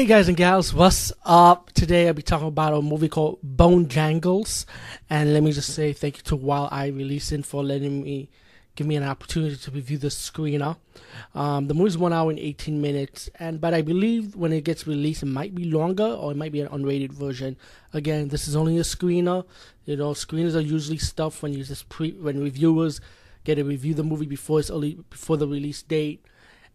Hey guys and gals, what's up? Today I'll be talking about a movie called Bone Jangles. And let me just say thank you to Wild Eye Releasing for letting me give me an opportunity to review the screener. Um, the movie's one hour and 18 minutes, and but I believe when it gets released, it might be longer or it might be an unrated version. Again, this is only a screener. You know, screeners are usually stuff when you just pre when reviewers get to review the movie before it's early, before the release date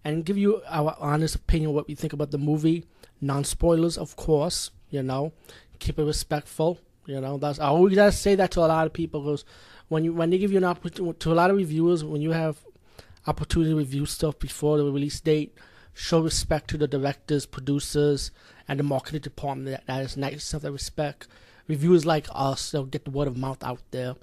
and give you our honest opinion what we think about the movie non spoilers, of course. You know, keep it respectful. You know, that's I always gotta say that to a lot of people because when you when they give you an opportunity to a lot of reviewers when you have opportunity to review stuff before the release date, show respect to the directors, producers, and the marketing department. That, that is nice stuff. That respect. Reviewers like us, they'll get the word of mouth out there.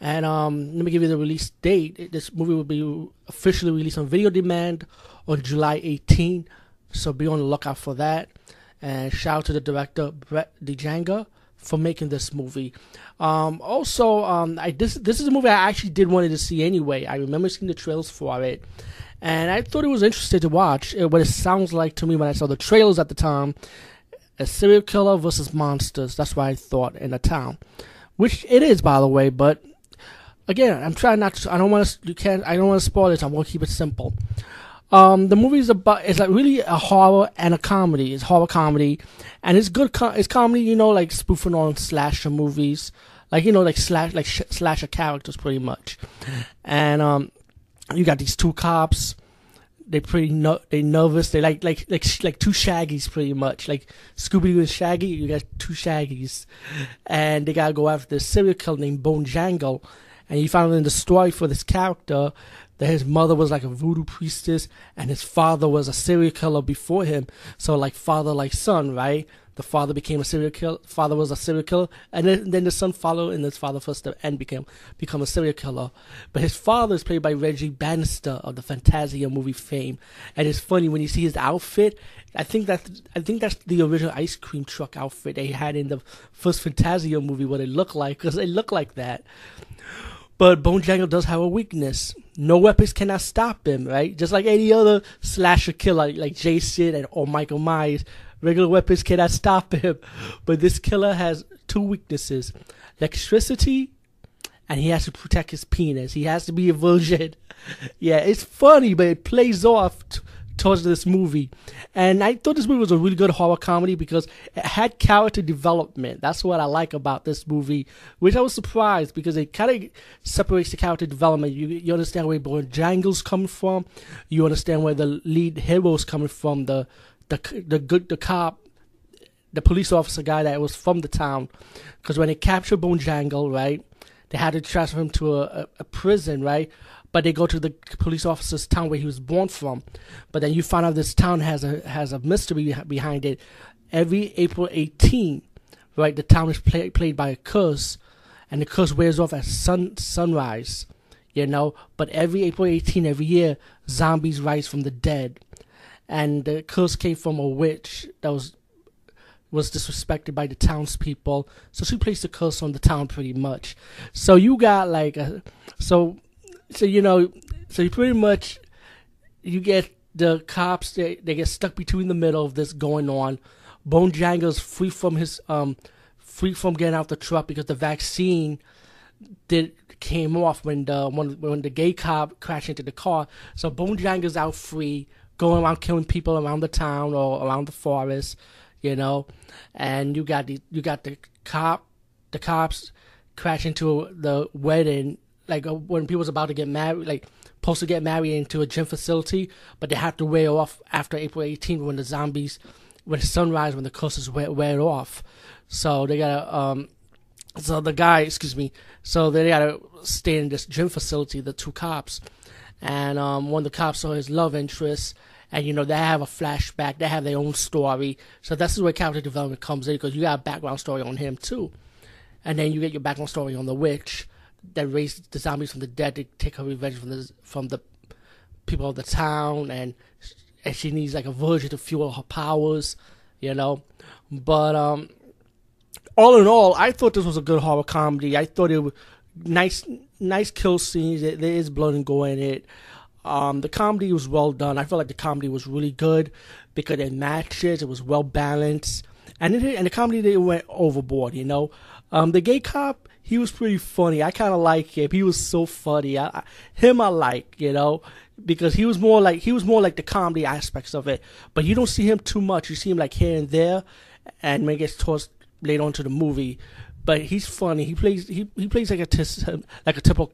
And um, let me give you the release date. This movie will be officially released on video demand on July 18. So be on the lookout for that. And shout out to the director Brett DeJager for making this movie. Um, also, um, I this this is a movie I actually did wanted to see anyway. I remember seeing the trailers for it, and I thought it was interesting to watch. Uh, what it sounds like to me when I saw the trailers at the time, a serial killer versus monsters. That's what I thought in the town, which it is by the way. But again, I'm trying not to. I don't want to. You can't. I don't want to spoil it. I want to keep it simple. Um, the movie is about it's like really a horror and a comedy. It's horror comedy, and it's good. It's comedy, you know, like spoofing on slasher movies, like you know, like slash like sh- slasher characters, pretty much. And um, you got these two cops. They pretty no- they nervous. They like like like sh- like two shaggies, pretty much like Scooby Doo and Shaggy. You got two shaggies, and they gotta go after this serial killer named Bone Jangle. And you find in the story for this character that his mother was like a voodoo priestess and his father was a serial killer before him. So like father like son, right? The father became a serial killer. Father was a serial killer, and then, then the son followed, in his father's first and became become a serial killer. But his father is played by Reggie Bannister of the Phantasm movie fame, and it's funny when you see his outfit. I think that I think that's the original ice cream truck outfit they had in the first Phantasm movie. What it looked like, because it looked like that. But Bone Jangle does have a weakness. No weapons cannot stop him, right? Just like any other slasher killer, like Jason and or Michael Myers, regular weapons cannot stop him. But this killer has two weaknesses: electricity, and he has to protect his penis. He has to be a virgin. yeah, it's funny, but it plays off. Towards this movie. And I thought this movie was a really good horror comedy because it had character development. That's what I like about this movie, which I was surprised because it kind of separates the character development. You, you understand where Bone Jangles come from. You understand where the lead hero is coming from. The the the good the cop the police officer guy that was from the town. Because when they captured Bone Jangle, right, they had to transfer him to a, a, a, prison, right? But they go to the police officer's town where he was born from. But then you find out this town has a has a mystery behind it. Every April 18, right, the town is play, played by a curse, and the curse wears off at sun sunrise, you know. But every April 18, every year, zombies rise from the dead, and the curse came from a witch that was was disrespected by the townspeople. So she placed a curse on the town pretty much. So you got like a, so so you know so you pretty much you get the cops they, they get stuck between the middle of this going on. Bone Jangle's free from his um free from getting out the truck because the vaccine did came off when the when, when the gay cop crashed into the car. So Bojangles out free, going around killing people around the town or around the forest, you know. And you got the you got the cop, the cops crash into the wedding like uh, when people's about to get married, like supposed to get married into a gym facility, but they have to wear off after April 18th when the zombies, when the sunrise, when the curses wear, wear off. So they gotta um so the guy, excuse me, so they gotta stay in this gym facility, the two cops. And um, one of the cops saw his love interest, and you know, they have a flashback, they have their own story. So this is where character development comes in because you got a background story on him too. And then you get your background story on the witch that raised the zombies from the dead to take her revenge from the from the people of the town and and she needs like a virgin to fuel her powers, you know. But um all in all, I thought this was a good horror comedy. I thought it was nice, nice kill scenes. There is blood and gore in it. Um, the comedy was well done. I felt like the comedy was really good because it matches. It was well balanced, and it and the comedy didn't went overboard. You know, um, the gay cop he was pretty funny. I kind of like him. He was so funny. I, I, him I like. You know, because he was more like he was more like the comedy aspects of it. But you don't see him too much. You see him like here and there, and when it gets towards later on to the movie. But he's funny. He plays he, he plays like a like a typical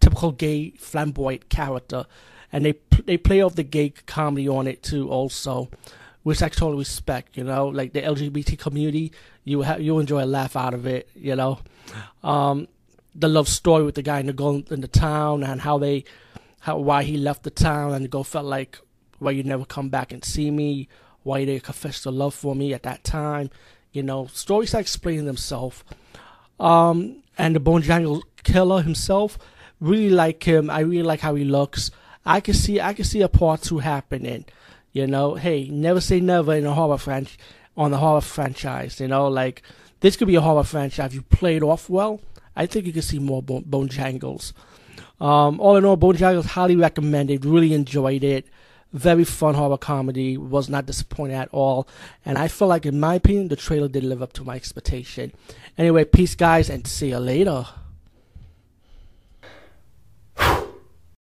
typical gay flamboyant character, and they they play off the gay comedy on it too also, which I totally respect. You know, like the LGBT community, you ha- you enjoy a laugh out of it. You know, um, the love story with the guy in the girl in the town and how they how why he left the town and the girl felt like why you never come back and see me, why they confessed their love for me at that time. You know, stories are explaining themselves. Um, and the Bojangle killer himself, really like him. I really like how he looks. I can see I can see a part two happening. You know, hey, never say never in a horror franchise on the horror franchise. You know, like this could be a horror franchise. If you play it off well, I think you can see more Bone, jangles. Um, all in all, Bone Jangles highly recommended. Really enjoyed it very fun horror comedy. Was not disappointed at all. And I feel like, in my opinion, the trailer did live up to my expectation. Anyway, peace, guys, and see you later.